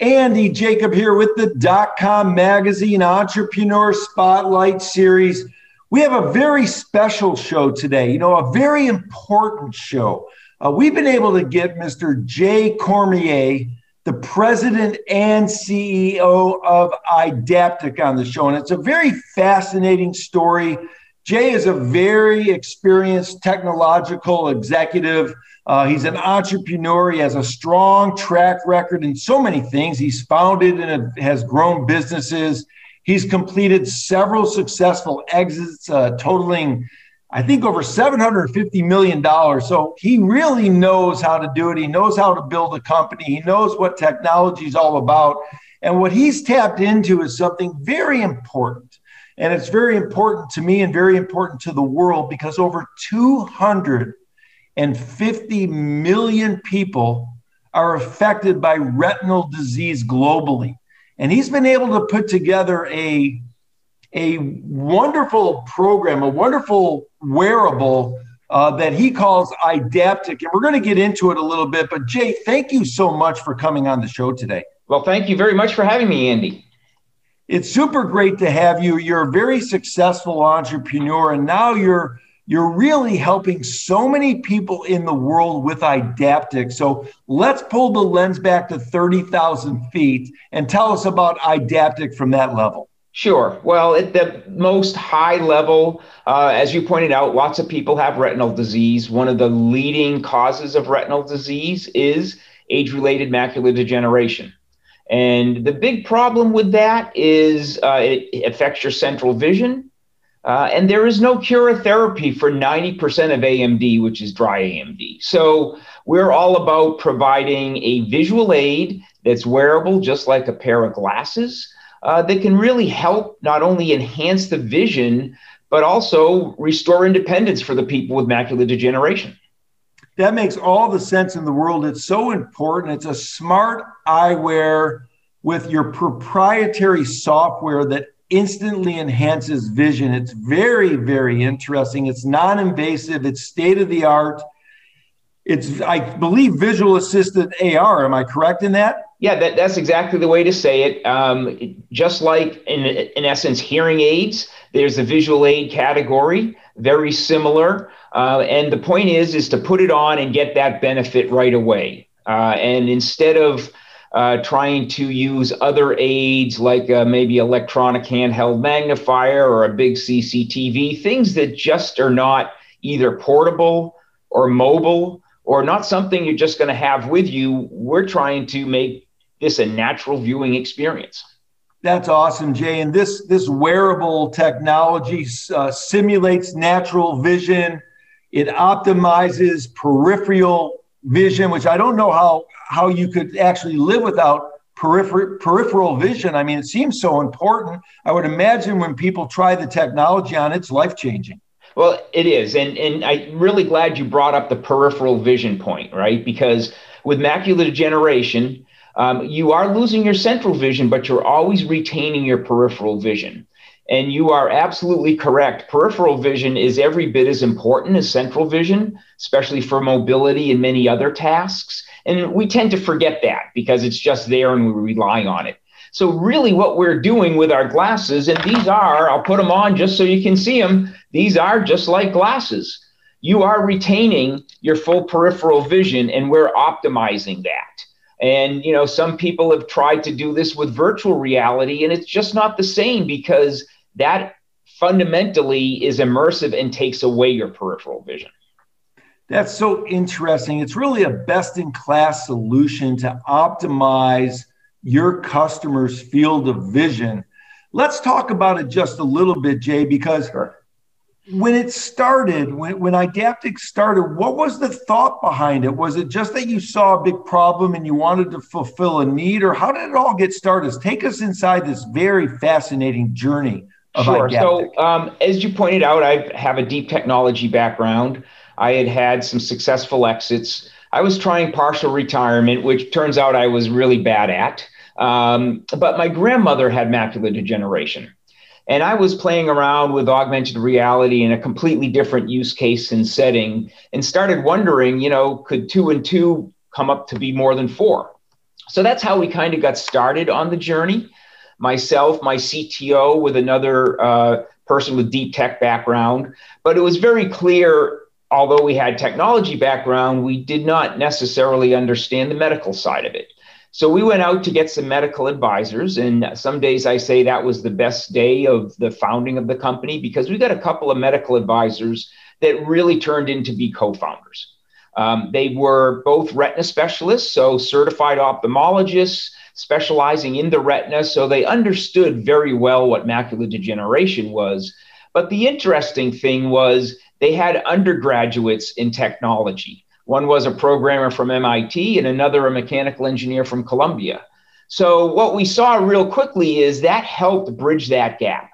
Andy Jacob here with the dot com Magazine Entrepreneur Spotlight Series. We have a very special show today, you know, a very important show. Uh, we've been able to get Mr. Jay Cormier, the president and CEO of Eyedaptic, on the show. And it's a very fascinating story. Jay is a very experienced technological executive uh, he's an entrepreneur. He has a strong track record in so many things. He's founded and has grown businesses. He's completed several successful exits, uh, totaling, I think, over $750 million. So he really knows how to do it. He knows how to build a company. He knows what technology is all about. And what he's tapped into is something very important. And it's very important to me and very important to the world because over 200 and 50 million people are affected by retinal disease globally. And he's been able to put together a, a wonderful program, a wonderful wearable uh, that he calls Eyedaptic. And we're going to get into it a little bit. But Jay, thank you so much for coming on the show today. Well, thank you very much for having me, Andy. It's super great to have you. You're a very successful entrepreneur, and now you're you're really helping so many people in the world with Eyedaptic. So let's pull the lens back to 30,000 feet and tell us about Eyedaptic from that level. Sure. Well, at the most high level, uh, as you pointed out, lots of people have retinal disease. One of the leading causes of retinal disease is age related macular degeneration. And the big problem with that is uh, it affects your central vision uh, and there is no cure therapy for 90% of AMD, which is dry AMD. So we're all about providing a visual aid that's wearable, just like a pair of glasses, uh, that can really help not only enhance the vision, but also restore independence for the people with macular degeneration. That makes all the sense in the world. It's so important. It's a smart eyewear with your proprietary software that instantly enhances vision. It's very, very interesting. It's non invasive, it's state of the art. It's, I believe, visual assisted AR. Am I correct in that? Yeah, that, that's exactly the way to say it. Um, just like, in, in essence, hearing aids, there's a visual aid category, very similar. Uh, and the point is, is to put it on and get that benefit right away. Uh, and instead of uh, trying to use other aids like uh, maybe electronic handheld magnifier or a big CCTV, things that just are not either portable or mobile or not something you're just going to have with you. We're trying to make this a natural viewing experience. That's awesome, Jay. And this this wearable technology uh, simulates natural vision. It optimizes peripheral vision, which I don't know how how you could actually live without peripher- peripheral vision. I mean, it seems so important. I would imagine when people try the technology on, it's life changing. Well, it is, and and I'm really glad you brought up the peripheral vision point, right? Because with macular degeneration, um, you are losing your central vision, but you're always retaining your peripheral vision. And you are absolutely correct. Peripheral vision is every bit as important as central vision, especially for mobility and many other tasks. And we tend to forget that because it's just there and we rely on it. So, really, what we're doing with our glasses, and these are, I'll put them on just so you can see them, these are just like glasses. You are retaining your full peripheral vision, and we're optimizing that. And you know, some people have tried to do this with virtual reality, and it's just not the same because that fundamentally is immersive and takes away your peripheral vision. That's so interesting. It's really a best in class solution to optimize your customer's field of vision. Let's talk about it just a little bit, Jay, because when it started, when, when Eyedaptic started, what was the thought behind it? Was it just that you saw a big problem and you wanted to fulfill a need, or how did it all get started? Take us inside this very fascinating journey sure. So, um, as you pointed out, I have a deep technology background. I had had some successful exits. I was trying partial retirement, which turns out I was really bad at. Um, but my grandmother had macular degeneration. And I was playing around with augmented reality in a completely different use case and setting and started wondering, you know, could two and two come up to be more than four? So that's how we kind of got started on the journey. Myself, my CTO, with another uh, person with deep tech background. But it was very clear although we had technology background, we did not necessarily understand the medical side of it. So we went out to get some medical advisors, and some days I say that was the best day of the founding of the company because we got a couple of medical advisors that really turned into be co-founders. Um, they were both retina specialists, so certified ophthalmologists specializing in the retina, so they understood very well what macular degeneration was. But the interesting thing was they had undergraduates in technology. One was a programmer from MIT and another a mechanical engineer from Columbia. So, what we saw real quickly is that helped bridge that gap.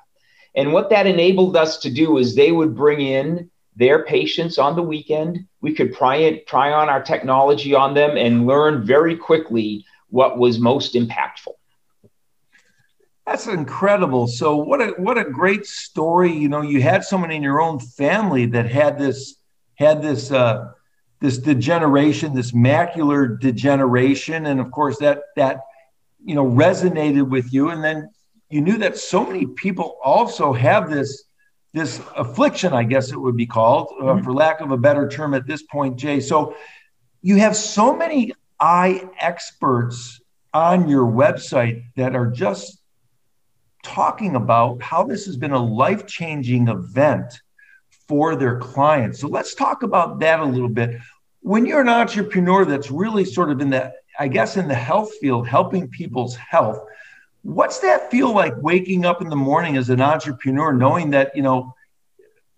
And what that enabled us to do is they would bring in their patients on the weekend. We could try, it, try on our technology on them and learn very quickly what was most impactful. That's incredible. So what a what a great story. You know, you had someone in your own family that had this had this uh, this degeneration, this macular degeneration, and of course that that you know resonated with you. And then you knew that so many people also have this this affliction, I guess it would be called, uh, mm-hmm. for lack of a better term at this point, Jay. So you have so many eye experts on your website that are just talking about how this has been a life changing event for their clients. So let's talk about that a little bit. When you're an entrepreneur that's really sort of in the, I guess, in the health field, helping people's health, what's that feel like waking up in the morning as an entrepreneur, knowing that, you know,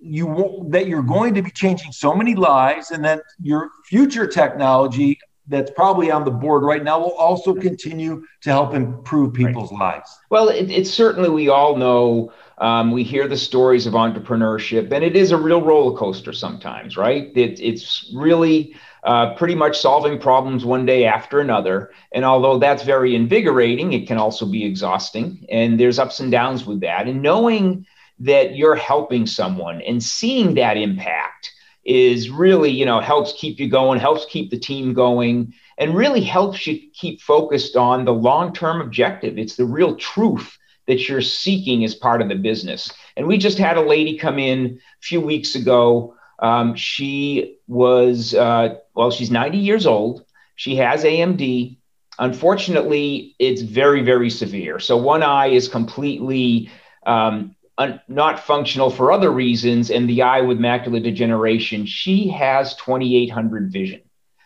you that you're going to be changing so many lives and that your future technology that's probably on the board right now will also continue to help improve people's right. lives? Well, it, it's certainly, we all know, um, we hear the stories of entrepreneurship, and it is a real roller coaster sometimes, right? It, it's really uh, pretty much solving problems one day after another. And although that's very invigorating, it can also be exhausting. And there's ups and downs with that. And knowing that you're helping someone and seeing that impact is really, you know, helps keep you going, helps keep the team going, and really helps you keep focused on the long term objective. It's the real truth that you're seeking as part of the business. And we just had a lady come in a few weeks ago. Um, she was, uh, well, she's 90 years old. She has AMD. Unfortunately, it's very, very severe. So one eye is completely um, un- not functional for other reasons, and the eye with macular degeneration, she has 2800 vision.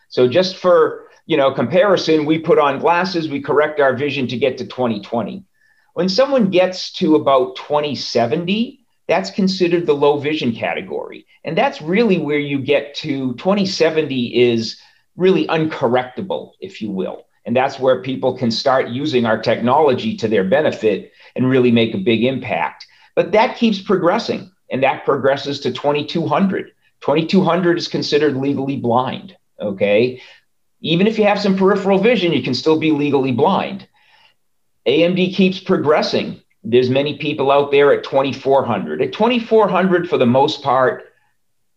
So just for you know comparison, we put on glasses, we correct our vision to get to 2020. When someone gets to about 2070, that's considered the low vision category. And that's really where you get to 2070 is really uncorrectable, if you will. And that's where people can start using our technology to their benefit and really make a big impact. But that keeps progressing, and that progresses to 2200. 2200 is considered legally blind. Okay. Even if you have some peripheral vision, you can still be legally blind. AMD keeps progressing. There's many people out there at 2400. At 2400, for the most part,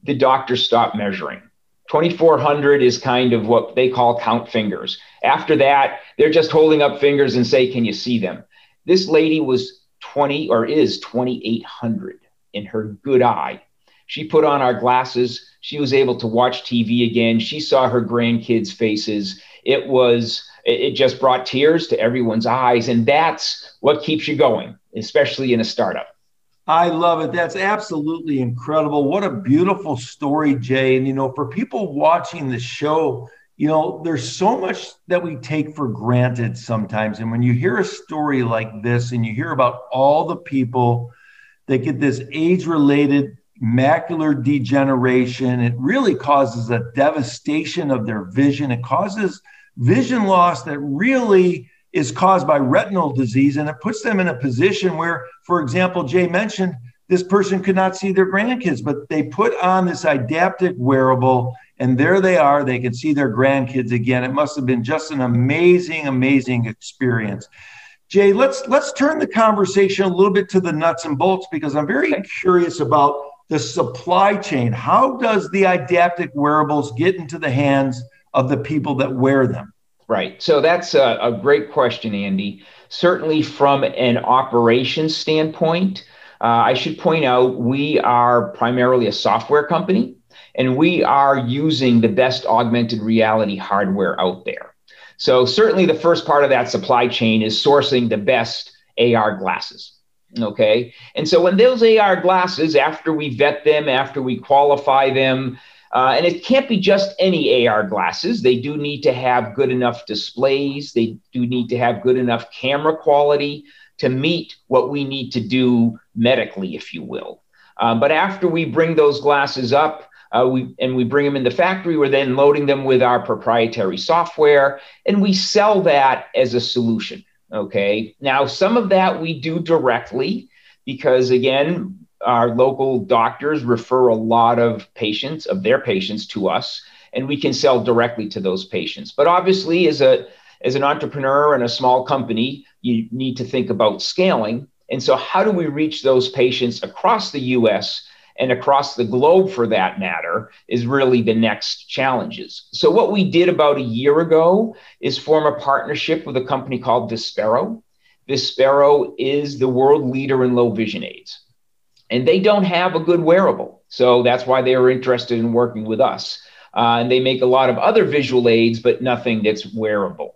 the doctors stop measuring. 2400 is kind of what they call count fingers. After that, they're just holding up fingers and say, Can you see them? This lady was 20 or is 2800 in her good eye. She put on our glasses. She was able to watch TV again. She saw her grandkids' faces. It was it, just brought tears to everyone's eyes. And that's what keeps you going, especially in a startup. I love it. That's absolutely incredible. What a beautiful story, Jay. And, you know, for people watching the show, you know, there's so much that we take for granted sometimes. And when you hear a story like this and you hear about all the people that get this age related macular degeneration, it really causes a devastation of their vision. It causes vision loss that really is caused by retinal disease. And it puts them in a position where, for example, Jay mentioned this person could not see their grandkids, but they put on this adaptive wearable and there they are. They can see their grandkids again. It must have been just an amazing, amazing experience. Jay, let's let's turn the conversation a little bit to the nuts and bolts because I'm very curious about the supply chain. How does the adaptive wearables get into the hands of the people that wear them? Right. So that's a, a great question, Andy. Certainly, from an operations standpoint, uh, I should point out we are primarily a software company and we are using the best augmented reality hardware out there. So, certainly, the first part of that supply chain is sourcing the best AR glasses. Okay. And so, when those AR glasses, after we vet them, after we qualify them, uh, and it can't be just any AR glasses. They do need to have good enough displays. They do need to have good enough camera quality to meet what we need to do medically, if you will. Uh, but after we bring those glasses up, uh, we, and we bring them in the factory, we're then loading them with our proprietary software, and we sell that as a solution. Okay. Now, some of that we do directly because, again, our local doctors refer a lot of patients of their patients to us and we can sell directly to those patients but obviously as a as an entrepreneur and a small company you need to think about scaling and so how do we reach those patients across the US and across the globe for that matter is really the next challenges so what we did about a year ago is form a partnership with a company called Vispero Vispero is the world leader in low vision aids and they don't have a good wearable. So that's why they were interested in working with us. Uh, and they make a lot of other visual aids, but nothing that's wearable.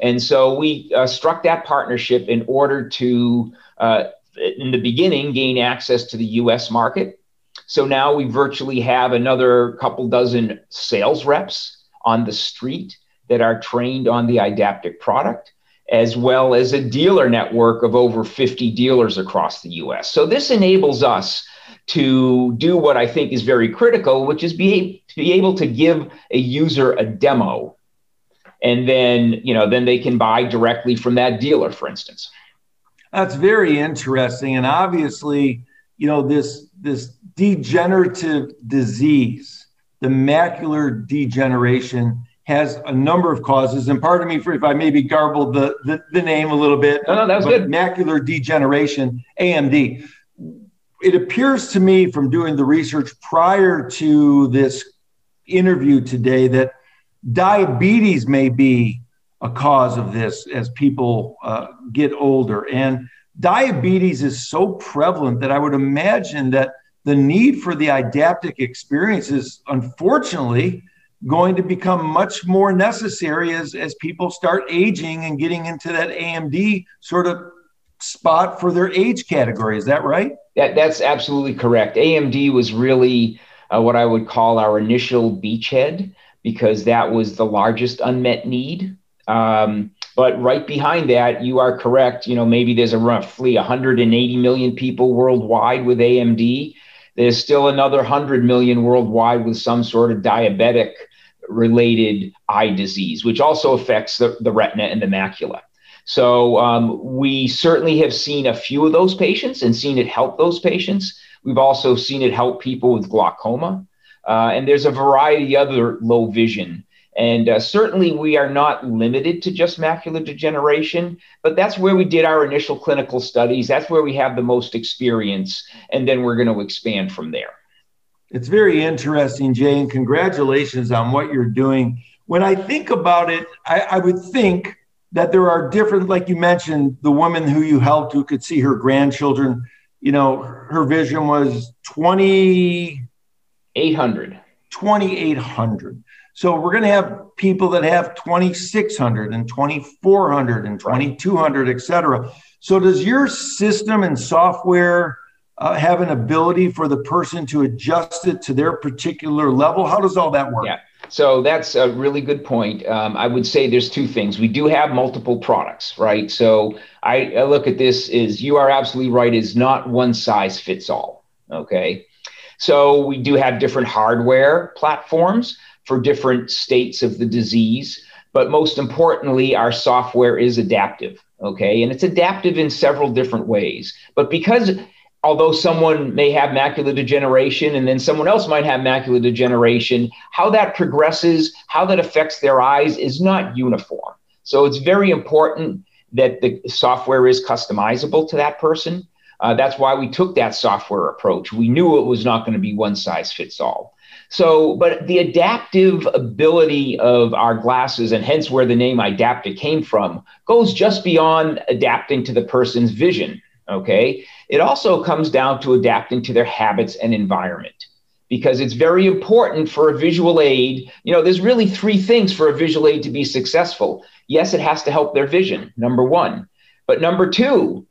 And so we uh, struck that partnership in order to, uh, in the beginning, gain access to the US market. So now we virtually have another couple dozen sales reps on the street that are trained on the Eyedaptic product as well as a dealer network of over 50 dealers across the US. So this enables us to do what I think is very critical, which is be, be able to give a user a demo and then, you know, then they can buy directly from that dealer, for instance. That's very interesting. And obviously, you know, this this degenerative disease, the macular degeneration has a number of causes. And pardon me for if I maybe garbled the, the, the name a little bit. No, no, that was good. Macular degeneration, AMD. It appears to me from doing the research prior to this interview today that diabetes may be a cause of this as people uh, get older. And diabetes is so prevalent that I would imagine that the need for the Eyedaptic experience is unfortunately going to become much more necessary as, as people start aging and getting into that AMD sort of spot for their age category. Is that right? That, that's absolutely correct. AMD was really uh, what I would call our initial beachhead because that was the largest unmet need. Um, but right behind that, you are correct. You know, maybe there's a roughly 180 million people worldwide with AMD. There's still another 100 million worldwide with some sort of diabetic related eye disease, which also affects the, the retina and the macula. So um, we certainly have seen a few of those patients and seen it help those patients. We've also seen it help people with glaucoma. Uh, and there's a variety of other low vision. And uh, certainly we are not limited to just macular degeneration, but that's where we did our initial clinical studies. That's where we have the most experience. And then we're going to expand from there. It's very interesting, Jay, and congratulations on what you're doing. When I think about it, I, I would think that there are different, like you mentioned, the woman who you helped who could see her grandchildren, you know, her vision was 2,800. 2,800. So we're going to have people that have 2,600 and 2,400 and 2,200, et cetera. So does your system and software uh, have an ability for the person to adjust it to their particular level? How does all that work? Yeah. So that's a really good point. Um, I would say there's two things. We do have multiple products, right? So I, I look at this is you are absolutely right. Is not one size fits all. Okay. So we do have different hardware platforms for different states of the disease. But most importantly, our software is adaptive. Okay. And it's adaptive in several different ways. But because although someone may have macular degeneration and then someone else might have macular degeneration, how that progresses, how that affects their eyes is not uniform. So it's very important that the software is customizable to that person. Uh, that's why we took that software approach. We knew it was not going to be one size fits all. So, but the adaptive ability of our glasses, and hence where the name Eyedaptic came from, goes just beyond adapting to the person's vision. Okay. It also comes down to adapting to their habits and environment because it's very important for a visual aid. You know, there's really three things for a visual aid to be successful. Yes, it has to help their vision, number one. But number two,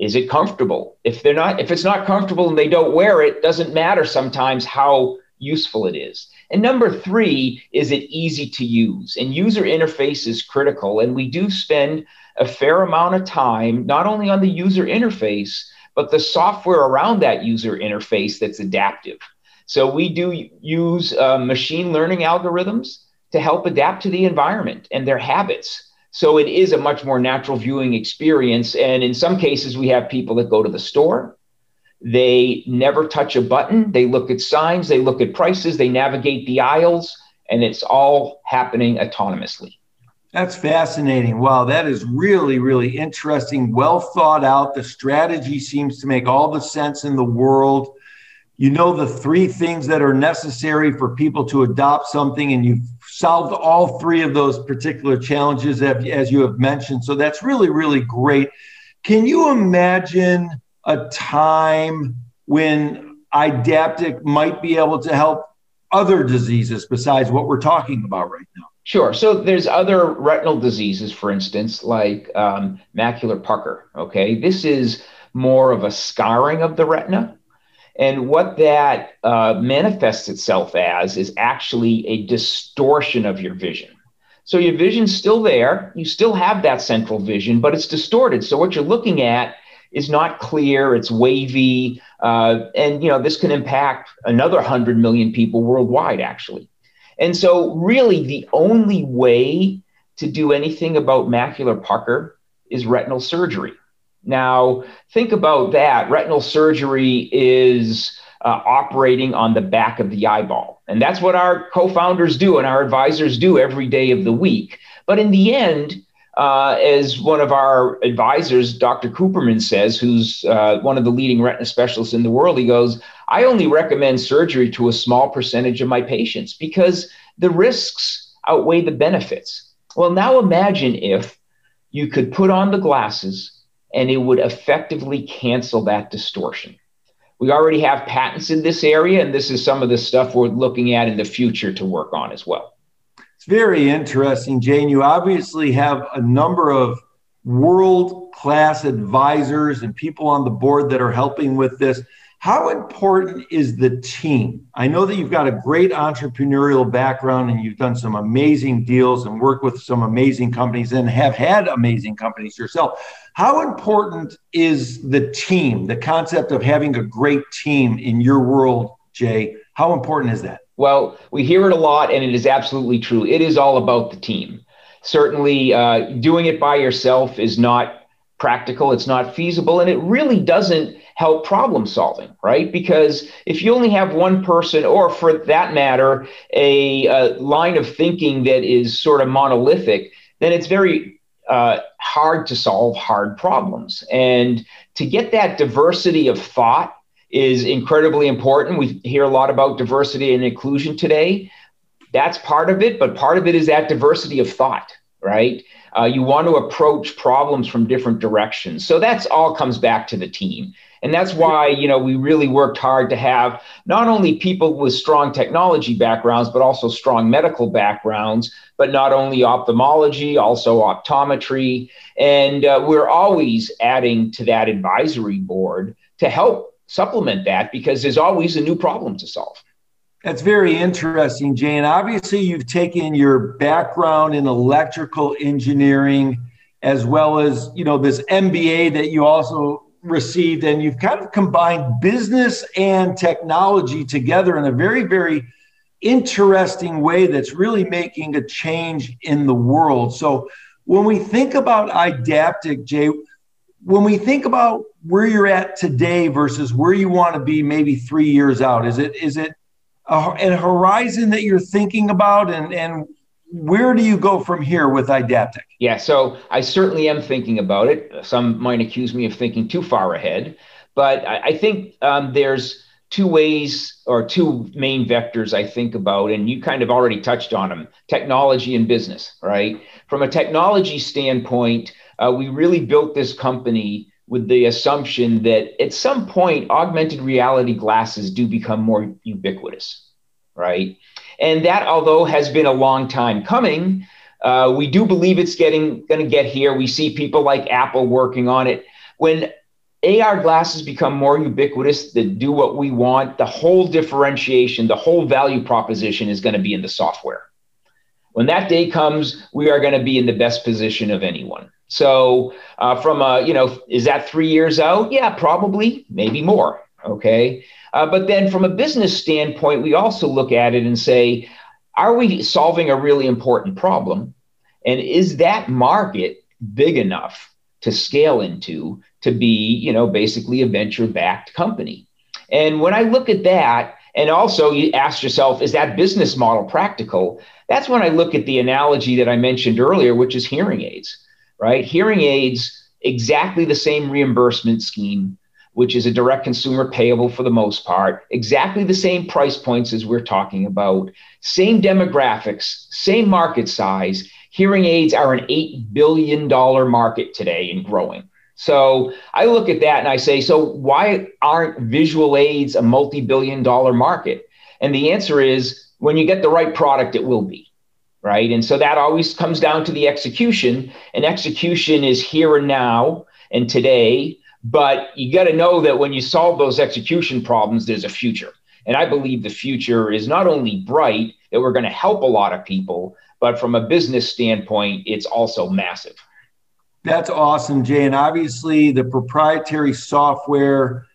is it comfortable? If they're not, if it's not comfortable and they don't wear it, doesn't matter sometimes how useful it is. And number three, is it easy to use? And user interface is critical. And we do spend a fair amount of time, not only on the user interface, but the software around that user interface that's adaptive. So we do use uh, machine learning algorithms to help adapt to the environment and their habits. So it is a much more natural viewing experience. And in some cases, we have people that go to the store. They never touch a button. They look at signs, they look at prices, they navigate the aisles, and it's all happening autonomously. That's fascinating. Wow, that is really, really interesting. Well thought out. The strategy seems to make all the sense in the world. You know the three things that are necessary for people to adopt something, and you've solved all three of those particular challenges as you have mentioned. So that's really, really great. Can you imagine a time when Eyedaptic might be able to help other diseases besides what we're talking about right now? Sure. So there's other retinal diseases, for instance, like um, macular pucker. Okay, this is more of a scarring of the retina, and what that uh, manifests itself as is actually a distortion of your vision. So your vision's still there, you still have that central vision, but it's distorted. So what you're looking at is not clear, it's wavy, uh, and you know this can impact another 100 million people worldwide, actually. And so, really, the only way to do anything about macular pucker is retinal surgery. Now, think about that. Retinal surgery is uh, operating on the back of the eyeball. And that's what our co founders do and our advisors do every day of the week. But in the end, uh, as one of our advisors, Dr. Kuppermann, says, who's uh, one of the leading retina specialists in the world, he goes, I only recommend surgery to a small percentage of my patients because the risks outweigh the benefits. Well, now imagine if you could put on the glasses and it would effectively cancel that distortion. We already have patents in this area, and this is some of the stuff we're looking at in the future to work on as well. Very interesting, Jane. You obviously have a number of world class advisors and people on the board that are helping with this. How important is the team? I know that you've got a great entrepreneurial background and you've done some amazing deals and worked with some amazing companies and have had amazing companies yourself. How important is the team, the concept of having a great team in your world, Jay? How important is that? Well, we hear it a lot and it is absolutely true. It is all about the team. Certainly, uh, doing it by yourself is not practical, it's not feasible, and it really doesn't help problem solving, right? Because if you only have one person, or for that matter, a, a line of thinking that is sort of monolithic, then it's very uh, hard to solve hard problems. And to get that diversity of thought is incredibly important. We hear a lot about diversity and inclusion today. That's part of it, but part of it is that diversity of thought, right? Uh, you want to approach problems from different directions. So that's all comes back to the team. And that's why, you know, we really worked hard to have not only people with strong technology backgrounds, but also strong medical backgrounds, but not only ophthalmology, also optometry. And uh, we're always adding to that advisory board to help supplement that because there's always a new problem to solve. That's very interesting, Jane. And obviously, you've taken your background in electrical engineering as well as, you know, this MBA that you also received, and you've kind of combined business and technology together in a very, very interesting way that's really making a change in the world. So, when we think about Eyedaptic, Jay, when we think about where you're at today versus where you want to be maybe three years out, is it is it a, a horizon that you're thinking about, and and where do you go from here with Eyedaptic? Yeah, so I certainly am thinking about it. Some might accuse me of thinking too far ahead, but I, I think um, there's two ways or two main vectors I think about, and you kind of already touched on them technology and business, right? From a technology standpoint, uh, we really built this company with the assumption that at some point, augmented reality glasses do become more ubiquitous, right? And that, although has been a long time coming, uh, we do believe it's getting going to get here. We see people like Apple working on it. When AR glasses become more ubiquitous that do what we want, the whole differentiation, the whole value proposition is going to be in the software. When that day comes, we are going to be in the best position of anyone. So, uh, from a, you know, is that three years out? Yeah, probably, maybe more. Okay. Uh, but then from a business standpoint, we also look at it and say, are we solving a really important problem? And is that market big enough to scale into to be, you know, basically a venture backed company? And when I look at that, and also you ask yourself, is that business model practical? That's when I look at the analogy that I mentioned earlier, which is hearing aids, right? Hearing aids, exactly the same reimbursement scheme, which is a direct consumer payable for the most part, exactly the same price points as we're talking about, same demographics, same market size. Hearing aids are an $8 billion market today and growing. So I look at that and I say, so why aren't visual aids a multi billion dollar market? And the answer is when you get the right product, it will be. Right. And so that always comes down to the execution. And execution is here and now and today but you got to know that when you solve those execution problems, there's a future. And I believe the future is not only bright, that we're going to help a lot of people, but from a business standpoint, it's also massive. That's awesome, Jay. And obviously, the proprietary software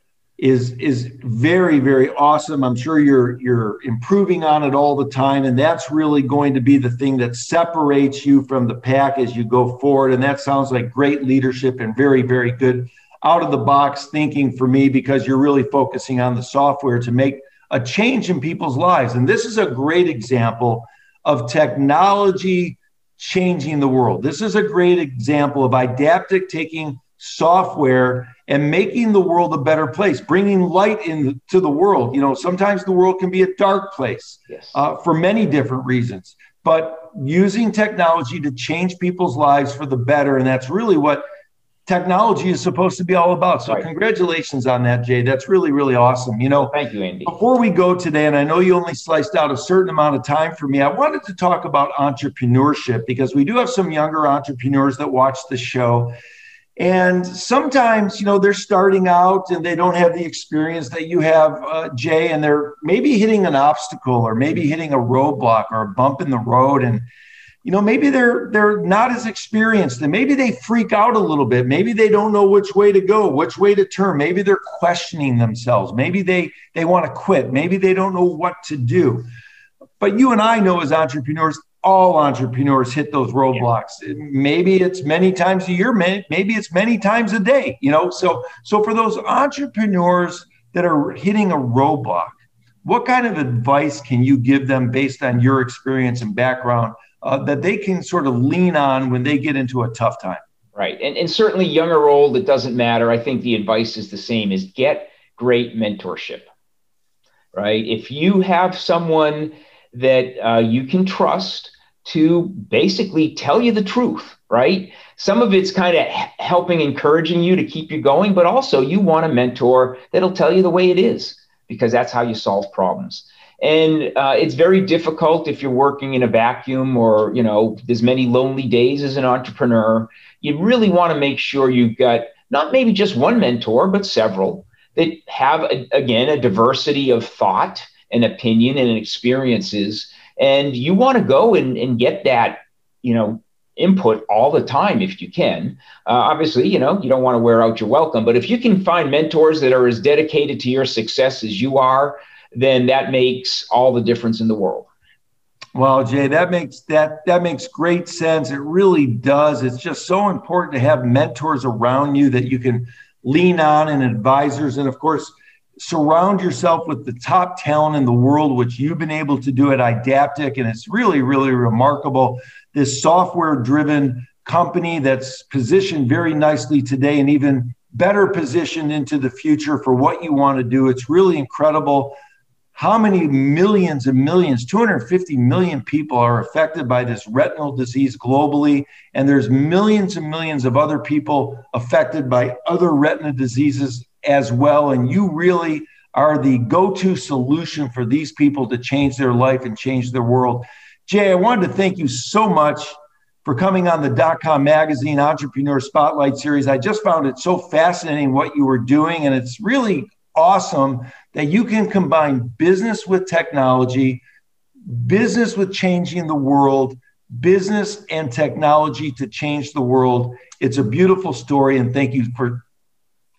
is is very very awesome. I'm sure you're you're improving on it all the time, and that's really going to be the thing that separates you from the pack as you go forward. And that sounds like great leadership and very very good out of the box thinking for me because you're really focusing on the software to make a change in people's lives. And this is a great example of technology changing the world. This is a great example of Eyedaptic taking software and making the world a better place, bringing light into the world. You know, sometimes the world can be a dark place yes. uh, for many different reasons, but using technology to change people's lives for the better. And that's really what technology is supposed to be all about. So right. congratulations on that, Jay. That's really, really awesome. You know, thank you, Andy. Before we go today, and I know you only sliced out a certain amount of time for me, I wanted to talk about entrepreneurship because we do have some younger entrepreneurs that watch the show. And sometimes, you know, they're starting out and they don't have the experience that you have, uh, Jay, and they're maybe hitting an obstacle or maybe hitting a roadblock or a bump in the road. And you know maybe they're they're not as experienced and maybe they freak out a little bit. Maybe they don't know which way to go which way to turn. Maybe they're questioning themselves. Maybe they they want to quit. Maybe they don't know what to do. But you and i know as entrepreneurs all entrepreneurs hit those roadblocks maybe it's many times a year maybe it's many times a day you know so so for those entrepreneurs that are hitting a roadblock what kind of advice can you give them based on your experience and background uh, that they can sort of lean on when they get into a tough time. Right. And, and certainly young or old, it doesn't matter. I think the advice is the same is get great mentorship. Right. If you have someone that uh, you can trust, to basically tell you the truth, right? Some of it's kind of helping, encouraging you to keep you going, but also you want a mentor that'll tell you the way it is because that's how you solve problems. And uh, it's very difficult if you're working in a vacuum or, you know, there's many lonely days as an entrepreneur. You really want to make sure you've got not maybe just one mentor, but several that have, a, again, a diversity of thought and opinion and experiences. And you want to go and, and get that, you know, input all the time if you can. Uh, obviously, you know, you don't want to wear out your welcome, but if you can find mentors that are as dedicated to your success as you are, then that makes all the difference in the world. Well, Jay, that makes that that makes great sense. It really does. It's just so important to have mentors around you that you can lean on and advisors and of course surround yourself with the top talent in the world which you've been able to do at Eyedaptic and it's really really remarkable this software driven company that's positioned very nicely today and even better positioned into the future for what you want to do. It's really incredible how many millions and millions 250 million people are affected by this retinal disease globally and there's millions and millions of other people affected by other retina diseases as well. And you really are the go-to solution for these people to change their life and change their world. Jay i wanted to thank you so much for coming on the dot com magazine entrepreneur spotlight series. I just found it so fascinating what you were doing and it's really awesome that you can combine business with technology, business with changing the world, business and technology to change the world. It's a beautiful story, and thank you for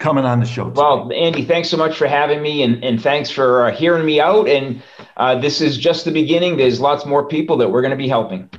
coming on the show. Today. Well, Andy, thanks so much for having me, and, and thanks for uh, hearing me out. And uh, this is just the beginning. There's lots more people that we're going to be helping.